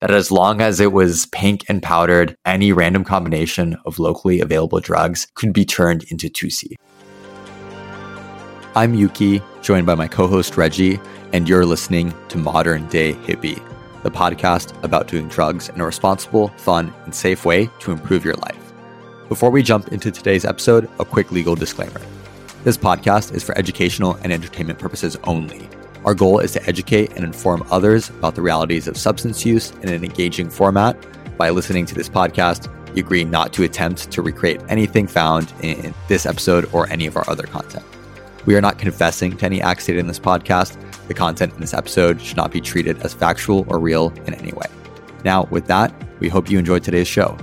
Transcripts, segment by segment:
that as long as it was pink and powdered, any random combination of locally available drugs could be turned into tusi. I'm Yuki, joined by my co host Reggie, and you're listening to Modern Day Hippie, the podcast about doing drugs in a responsible, fun, and safe way to improve your life. Before we jump into today's episode, a quick legal disclaimer. This podcast is for educational and entertainment purposes only. Our goal is to educate and inform others about the realities of substance use in an engaging format. By listening to this podcast, you agree not to attempt to recreate anything found in this episode or any of our other content. We are not confessing to any acts stated in this podcast. The content in this episode should not be treated as factual or real in any way. Now, with that, we hope you enjoyed today's show.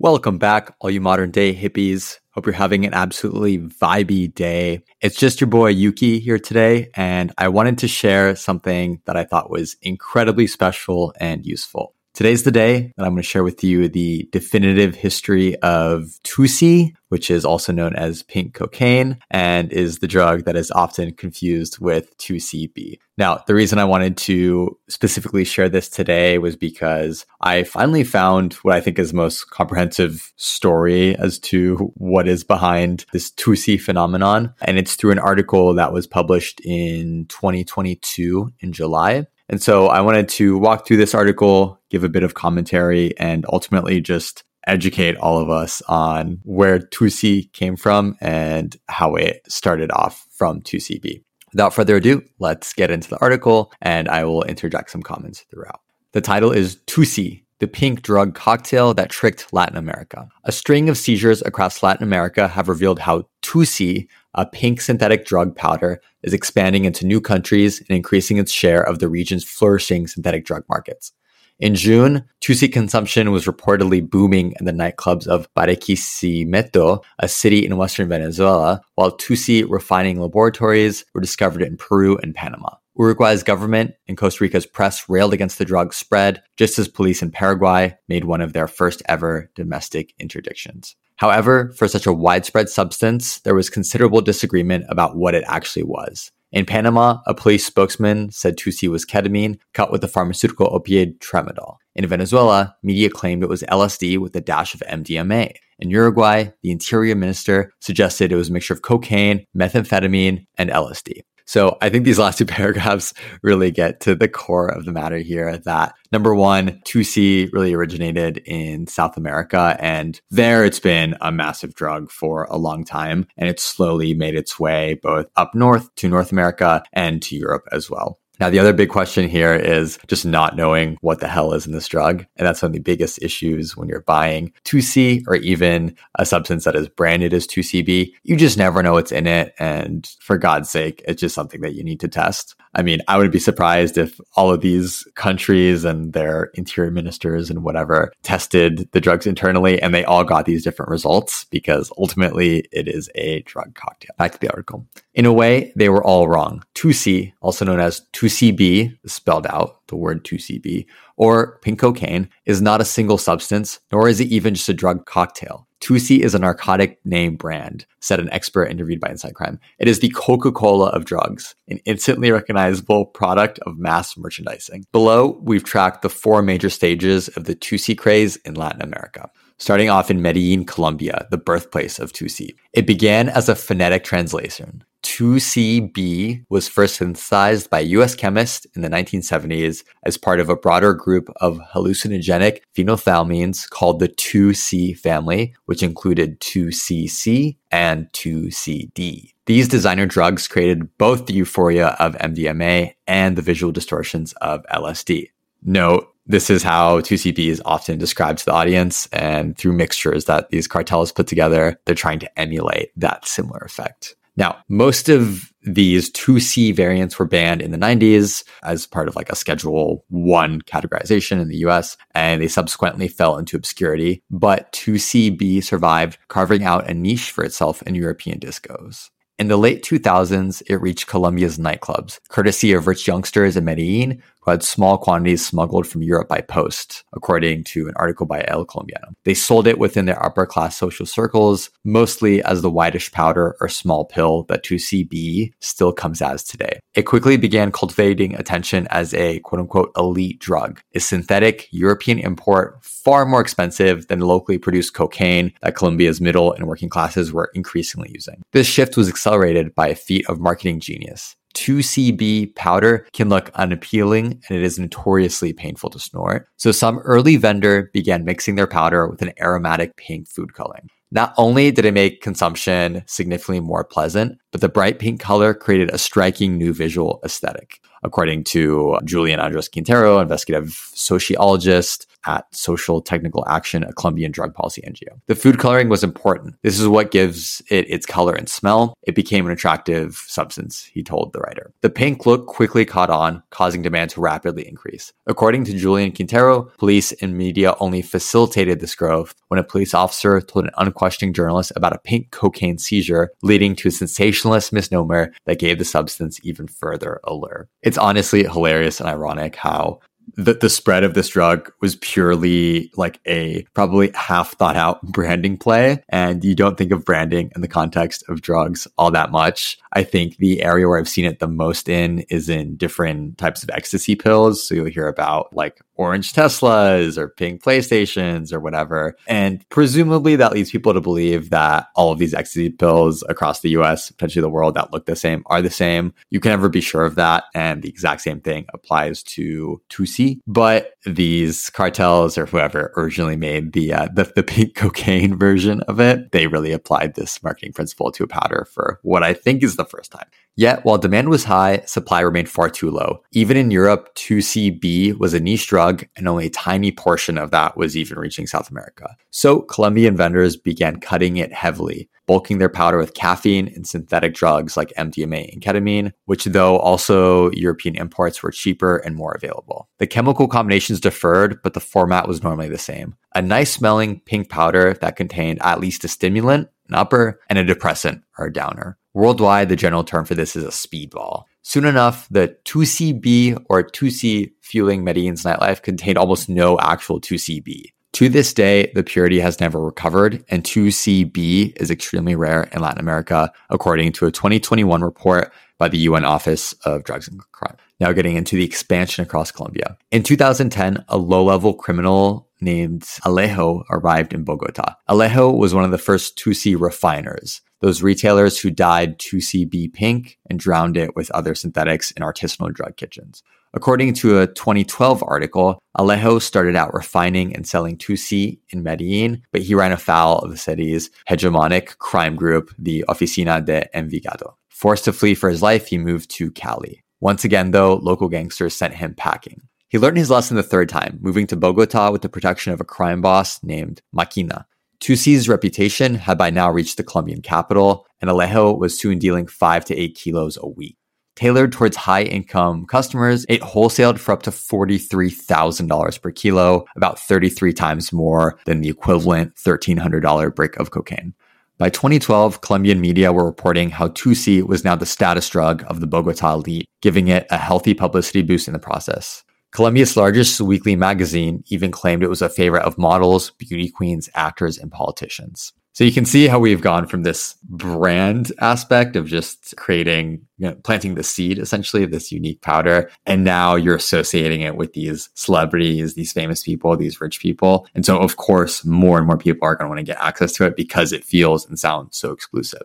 Welcome back, all you modern day hippies. Hope you're having an absolutely vibey day. It's just your boy Yuki here today, and I wanted to share something that I thought was incredibly special and useful. Today's the day that I'm going to share with you the definitive history of tusi, which is also known as pink cocaine and is the drug that is often confused with 2CB. Now, the reason I wanted to specifically share this today was because I finally found what I think is the most comprehensive story as to what is behind this tusi phenomenon. And it's through an article that was published in 2022 in July. And so I wanted to walk through this article, give a bit of commentary, and ultimately just educate all of us on where tusi came from and how it started off from 2CB. Without further ado, let's get into the article and I will interject some comments throughout. The title is Tusi, the pink drug cocktail that tricked Latin America. A string of seizures across Latin America have revealed how Tusi, a pink synthetic drug powder, is expanding into new countries and increasing its share of the region's flourishing synthetic drug markets. In June, tusi consumption was reportedly booming in the nightclubs of Barquisimeto, a city in western Venezuela, while tusi refining laboratories were discovered in Peru and Panama. Uruguay's government and Costa Rica's press railed against the drug's spread, just as police in Paraguay made one of their first ever domestic interdictions. However, for such a widespread substance, there was considerable disagreement about what it actually was. In Panama, a police spokesman said tusi was ketamine cut with the pharmaceutical opioid tramadol. In Venezuela, media claimed it was LSD with a dash of MDMA. In Uruguay, the interior minister suggested it was a mixture of cocaine, methamphetamine, and LSD. So I think these last two paragraphs really get to the core of the matter here that number one, tusi really originated in South America. And there it's been a massive drug for a long time. And it's slowly made its way both up north to North America and to Europe as well. Now, the other big question here is just not knowing what the hell is in this drug. And that's one of the biggest issues when you're buying tusi or even a substance that is branded as 2CB. You just never know what's in it. And for God's sake, it's just something that you need to test. I mean, I would be surprised if all of these countries and their interior ministers and whatever tested the drugs internally and they all got these different results because ultimately it is a drug cocktail. Back to the article. In a way, they were all wrong. tusi, also known as tucibi, spelled out the word 2CB, or pink cocaine, is not a single substance, nor is it even just a drug cocktail. Tusi is a narcotic name brand, said an expert interviewed by InSight Crime. It is the Coca Cola of drugs, an instantly recognizable product of mass merchandising. Below, we've tracked the four major stages of the tusi craze in Latin America starting off in Medellin, Colombia, the birthplace of tusi. It began as a phonetic translation. 2CB was first synthesized by US chemists in the 1970s as part of a broader group of hallucinogenic phenethylamines called the 2C family, which included 2CC and 2CD. These designer drugs created both the euphoria of MDMA and the visual distortions of LSD. Note, this is how 2CB is often described to the audience, and through mixtures that these cartels put together, they're trying to emulate that similar effect. Now, most of these 2C variants were banned in the 90s as part of like a Schedule 1 categorization in the US, and they subsequently fell into obscurity. But 2CB survived, carving out a niche for itself in European discos. In the late 2000s, it reached Colombia's nightclubs, courtesy of rich youngsters in Medellin who had small quantities smuggled from Europe by post, according to an article by El Colombiano. They sold it within their upper class social circles, mostly as the whitish powder or small pill that 2CB still comes as today. It quickly began cultivating attention as a quote unquote elite drug, a synthetic European import far more expensive than locally produced cocaine that Colombia's middle and working classes were increasingly using. This shift was accelerated by a feat of marketing genius. 2CB powder can look unappealing and it is notoriously painful to snort. So some early vendor began mixing their powder with an aromatic pink food coloring. Not only did it make consumption significantly more pleasant, but the bright pink color created a striking new visual aesthetic. According to Julian Andres Quintero, investigative sociologist, at Social Technical Action, a Colombian drug policy NGO. The food coloring was important. This is what gives it its color and smell. It became an attractive substance, he told the writer. The pink look quickly caught on, causing demand to rapidly increase. According to Julian Quintero, police and media only facilitated this growth when a police officer told an unquestioning journalist about a pink cocaine seizure, leading to a sensationalist misnomer that gave the substance even further allure. It's honestly hilarious and ironic how the, the spread of this drug was purely like a probably half thought out branding play. And you don't think of branding in the context of drugs all that much. I think the area where I've seen it the most in is in different types of ecstasy pills. So you'll hear about like orange Teslas or pink PlayStations or whatever. And presumably that leads people to believe that all of these ecstasy pills across the US, potentially the world that look the same, are the same. You can never be sure of that. And the exact same thing applies to tusi. But these cartels or whoever originally made the, uh, the, the pink cocaine version of it, they really applied this marketing principle to a powder for what I think is the first time. Yet, while demand was high, supply remained far too low. Even in Europe, 2CB was a niche drug, and only a tiny portion of that was even reaching South America. So, Colombian vendors began cutting it heavily, bulking their powder with caffeine and synthetic drugs like MDMA and ketamine, which, though also European imports, were cheaper and more available. The chemical combinations differed, but the format was normally the same. A nice smelling pink powder that contained at least a stimulant, an upper, and a depressant or a downer. Worldwide, the general term for this is a speedball. Soon enough, the 2CB or tusi fueling Medellin's nightlife contained almost no actual 2CB. To this day, the purity has never recovered, and 2CB is extremely rare in Latin America, according to a 2021 report by the UN Office of Drugs and Crime. Now, getting into the expansion across Colombia. In 2010, a low level criminal named Alejo arrived in Bogota. Alejo was one of the first tusi refiners those retailers who dyed 2CB pink and drowned it with other synthetics in artisanal drug kitchens. According to a 2012 article, Alejo started out refining and selling tusi in Medellin, but he ran afoul of the city's hegemonic crime group, the Oficina de Envigado. Forced to flee for his life, he moved to Cali. Once again, though, local gangsters sent him packing. He learned his lesson the third time, moving to Bogota with the protection of a crime boss named Maquina. Tusi's reputation had by now reached the Colombian capital, and Alejo was soon dealing 5 to 8 kilos a week. Tailored towards high income customers, it wholesaled for up to $43,000 per kilo, about 33 times more than the equivalent $1,300 brick of cocaine. By 2012, Colombian media were reporting how tusi was now the status drug of the Bogota elite, giving it a healthy publicity boost in the process. Colombia's largest weekly magazine even claimed it was a favorite of models, beauty queens, actors, and politicians. So you can see how we've gone from this brand aspect of just creating, you know, planting the seed essentially of this unique powder. And now you're associating it with these celebrities, these famous people, these rich people. And so, of course, more and more people are going to want to get access to it because it feels and sounds so exclusive.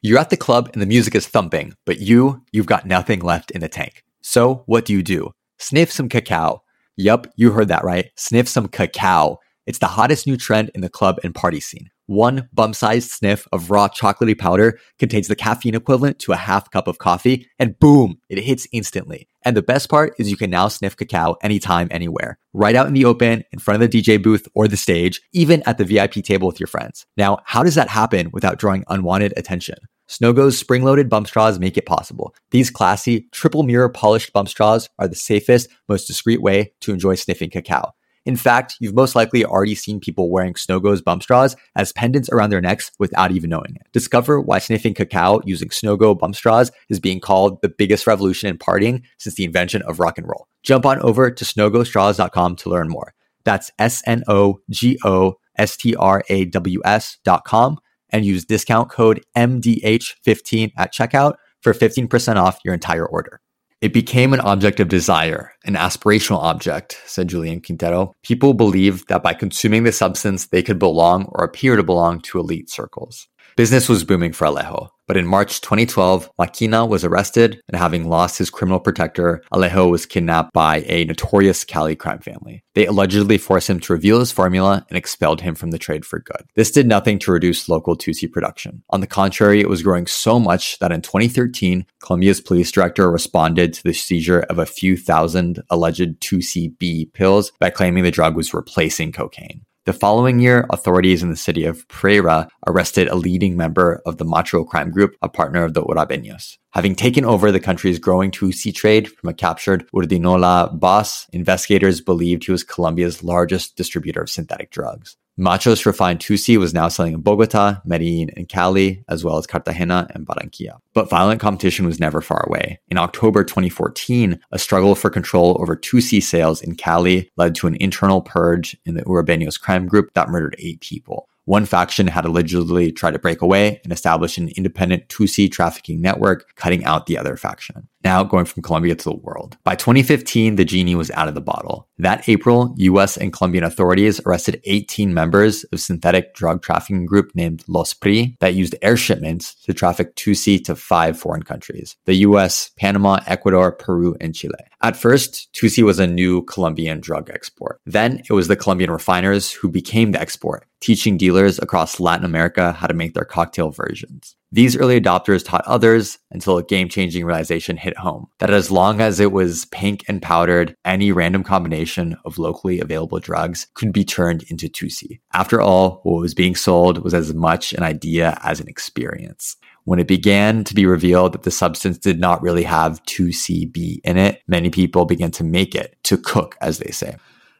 You're at the club and the music is thumping, but you, you've got nothing left in the tank. So what do you do? Sniff some cacao. Yup, you heard that right. Sniff some cacao. It's the hottest new trend in the club and party scene. One bum sized sniff of raw chocolatey powder contains the caffeine equivalent to a half cup of coffee, and boom, it hits instantly. And the best part is you can now sniff cacao anytime, anywhere. Right out in the open, in front of the DJ booth or the stage, even at the VIP table with your friends. Now, how does that happen without drawing unwanted attention? Snogo's spring loaded bump straws make it possible. These classy, triple mirror polished bump straws are the safest, most discreet way to enjoy sniffing cacao. In fact, you've most likely already seen people wearing Snogo's bump straws as pendants around their necks without even knowing it. Discover why sniffing cacao using Snogo bump straws is being called the biggest revolution in partying since the invention of rock and roll. Jump on over to snogostraws.com to learn more. That's S N O G O S T R A W S.com and use discount code MDH15 at checkout for 15% off your entire order. It became an object of desire, an aspirational object, said Julian Quintero. People believed that by consuming the substance, they could belong or appear to belong to elite circles. Business was booming for Alejo. But in March 2012, Maquina was arrested, and having lost his criminal protector, Alejo was kidnapped by a notorious Cali crime family. They allegedly forced him to reveal his formula and expelled him from the trade for good. This did nothing to reduce local tusi production. On the contrary, it was growing so much that in 2013, Colombia's police director responded to the seizure of a few thousand alleged 2CB pills by claiming the drug was replacing cocaine. The following year, authorities in the city of Pereira arrested a leading member of the Macho crime group, a partner of the Urabeños. Having taken over the country's growing tusi trade from a captured Urdinola boss, investigators believed he was Colombia's largest distributor of synthetic drugs. Machos refined tusi was now selling in Bogota, Medellin, and Cali, as well as Cartagena and Barranquilla. But violent competition was never far away. In October 2014, a struggle for control over tusi sales in Cali led to an internal purge in the Urabeños crime group that murdered eight people. One faction had allegedly tried to break away and establish an independent tusi trafficking network, cutting out the other faction. Now going from Colombia to the world. By 2015, the genie was out of the bottle. That April, US and Colombian authorities arrested 18 members of synthetic drug trafficking group named Los PRI that used air shipments to traffic tusi to five foreign countries. The US, Panama, Ecuador, Peru, and Chile. At first, tusi was a new Colombian drug export. Then it was the Colombian refiners who became the export, teaching dealers across Latin America how to make their cocktail versions. These early adopters taught others until a game changing realization hit home that as long as it was pink and powdered, any random combination of locally available drugs could be turned into tusi. After all, what was being sold was as much an idea as an experience. When it began to be revealed that the substance did not really have 2CB in it, many people began to make it, to cook, as they say.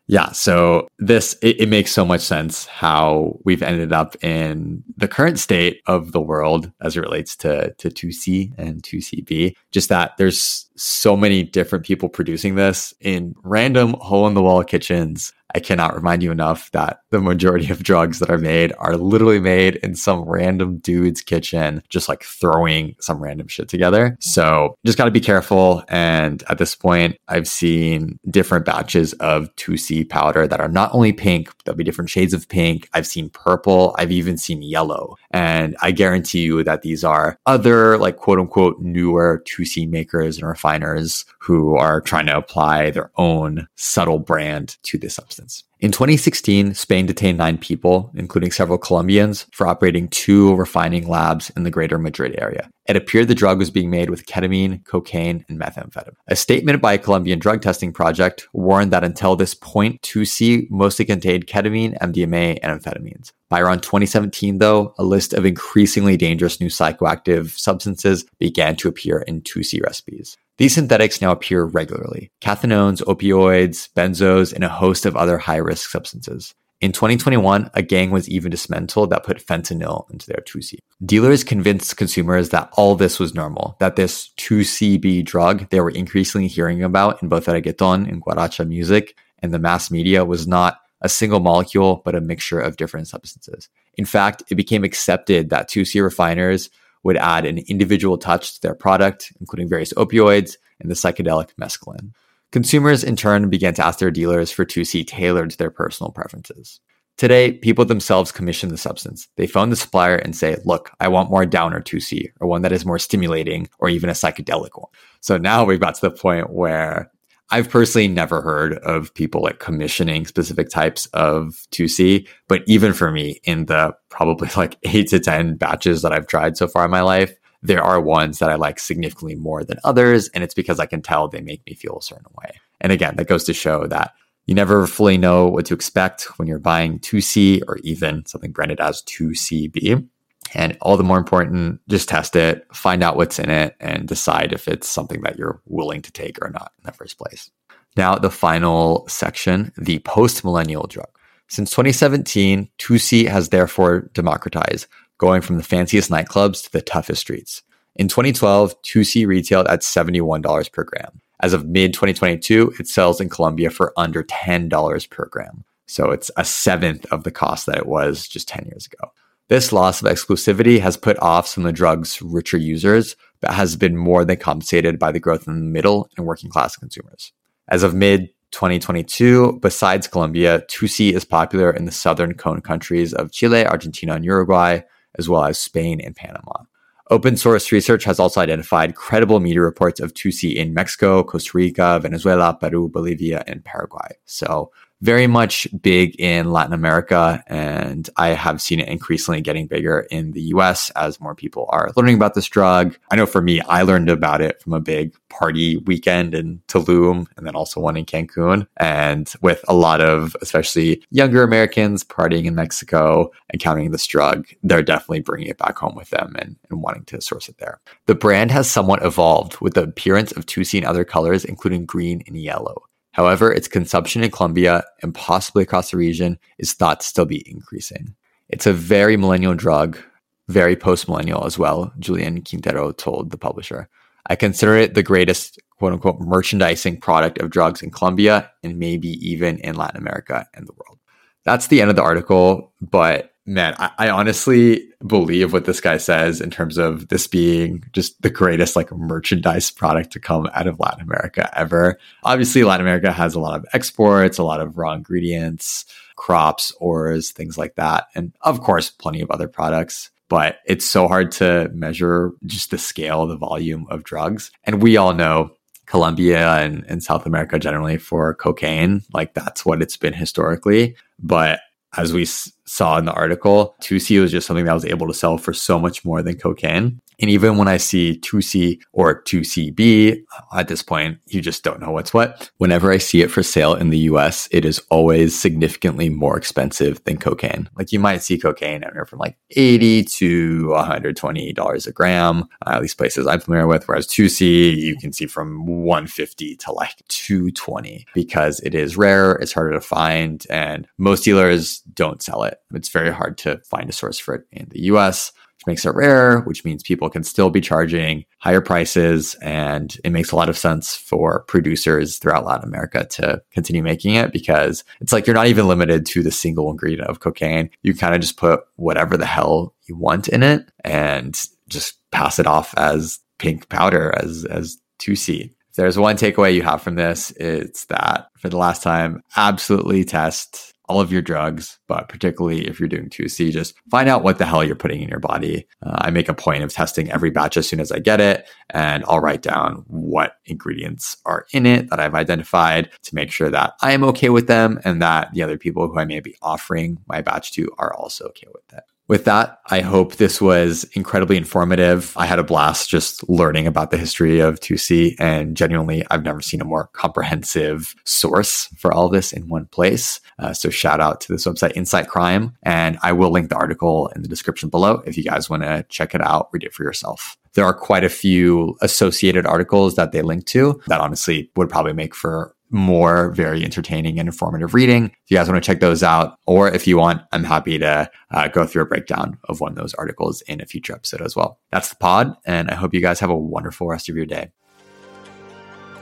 Yeah, so this it, it, makes so much sense how we've ended up in the current state of the world as it relates to to tusi and 2CB. Just that there's so many different people producing this in random hole in the wall kitchens I cannot remind you enough that the majority of drugs that are made are literally made in some random dude's kitchen, just like throwing some random shit together. So just got to be careful. And at this point, I've seen different batches of tusi powder that are not only pink, there'll be different shades of pink. I've seen purple. I've even seen yellow. And I guarantee you that these are other like quote unquote newer tusi makers and refiners who are trying to apply their own subtle brand to this substance. In 2016, Spain detained nine people, including several Colombians, for operating two refining labs in the greater Madrid area. It appeared the drug was being made with ketamine, cocaine, and methamphetamine. A statement by a Colombian drug testing project warned that until this point, tusi mostly contained ketamine, MDMA, and amphetamines. By around 2017, though, a list of increasingly dangerous new psychoactive substances began to appear in tusi recipes. These synthetics now appear regularly cathinones, opioids, benzos, and a host of other high risk substances. In 2021, a gang was even dismantled that put fentanyl into their tusi. Dealers convinced consumers that all this was normal, that this 2CB drug they were increasingly hearing about in both reggaeton and guaracha music and the mass media was not a single molecule, but a mixture of different substances. In fact, it became accepted that tusi refiners would add an individual touch to their product, including various opioids and the psychedelic mescaline. Consumers in turn began to ask their dealers for tusi tailored to their personal preferences. Today, people themselves commission the substance. They phone the supplier and say, look, I want more downer tusi or one that is more stimulating or even a psychedelic one. So now we've got to the point where I've personally never heard of people like commissioning specific types of tusi, but even for me, in the probably like eight to 10 batches that I've tried so far in my life, there are ones that I like significantly more than others. And it's because I can tell they make me feel a certain way. And again, that goes to show that you never fully know what to expect when you're buying tusi or even something branded as 2CB. And all the more important, just test it, find out what's in it, and decide if it's something that you're willing to take or not in the first place. Now, the final section, the post millennial drug. Since 2017, tusi has therefore democratized, going from the fanciest nightclubs to the toughest streets. In 2012, tusi retailed at $71 per gram. As of mid 2022, it sells in Colombia for under $10 per gram. So it's a seventh of the cost that it was just 10 years ago. This loss of exclusivity has put off some of the drug's richer users, but has been more than compensated by the growth in the middle and working class consumers. As of mid 2022, besides Colombia, tusi is popular in the southern cone countries of Chile, Argentina, and Uruguay, as well as Spain and Panama. Open source research has also identified credible media reports of tusi in Mexico, Costa Rica, Venezuela, Peru, Bolivia, and Paraguay. So very much big in Latin America. And I have seen it increasingly getting bigger in the US as more people are learning about this drug. I know for me, I learned about it from a big party weekend in Tulum and then also one in Cancun. And with a lot of, especially younger Americans partying in Mexico, encountering this drug, they're definitely bringing it back home with them and, and wanting to source it there. The brand has somewhat evolved with the appearance of tusi in other colors, including green and yellow. However, its consumption in Colombia and possibly across the region is thought to still be increasing. It's a very millennial drug, very post millennial as well, Julian Quintero told the publisher. I consider it the greatest quote unquote merchandising product of drugs in Colombia and maybe even in Latin America and the world. That's the end of the article, but man, I, I, honestly believe what this guy says in terms of this being just the greatest like merchandise product to come out of Latin America ever. Obviously, Latin America has a lot of exports, a lot of raw ingredients, crops, ores, things like that. And of course, plenty of other products. But it's so hard to measure just the scale, the volume of drugs. And we all know Colombia and, and South America generally for cocaine. Like that's what it's been historically. But as we saw in the article, tusi was just something that was able to sell for so much more than cocaine. And even when I see tusi or 2CB, at this point, you just don't know what's what. Whenever I see it for sale in the US, it is always significantly more expensive than cocaine. Like you might see cocaine anywhere from like 80 to $120 a gram, uh, at least places I'm familiar with. Whereas tusi, you can see from 150 to like 220 because it is rare, it's harder to find, and most dealers don't sell it. It's very hard to find a source for it in the US which makes it rare, which means people can still be charging higher prices. And it makes a lot of sense for producers throughout Latin America to continue making it because it's like you're not even limited to the single ingredient of cocaine. You kind of just put whatever the hell you want in it and just pass it off as pink powder, as, as tusi. If there's one takeaway you have from this, it's that for the last time, absolutely test all of your drugs, but particularly if you're doing tusi, just find out what the hell you're putting in your body. Uh, I make a point of testing every batch as soon as I get it, and I'll write down what ingredients are in it that I've identified to make sure that I am okay with them and that the other people who I may be offering my batch to are also okay with it. With that, I hope this was incredibly informative. I had a blast just learning about the history of tusi, and genuinely, I've never seen a more comprehensive source for all this in one place. Uh, so, shout out to this website, Insight Crime, and I will link the article in the description below if you guys want to check it out, read it for yourself. There are quite a few associated articles that they link to that honestly would probably make for more very entertaining and informative reading. If you guys want to check those out, or if you want, I'm happy to uh, go through a breakdown of one of those articles in a future episode as well. That's the pod, and I hope you guys have a wonderful rest of your day.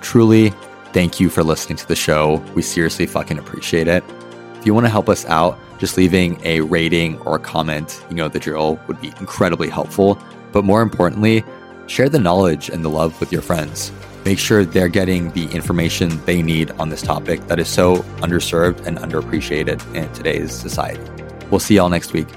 Truly, thank you for listening to the show. We seriously fucking appreciate it. If you want to help us out, just leaving a rating or a comment, you know the drill, would be incredibly helpful. But more importantly, share the knowledge and the love with your friends make sure they're getting the information they need on this topic that is so underserved and underappreciated in today's society. We'll see y'all next week.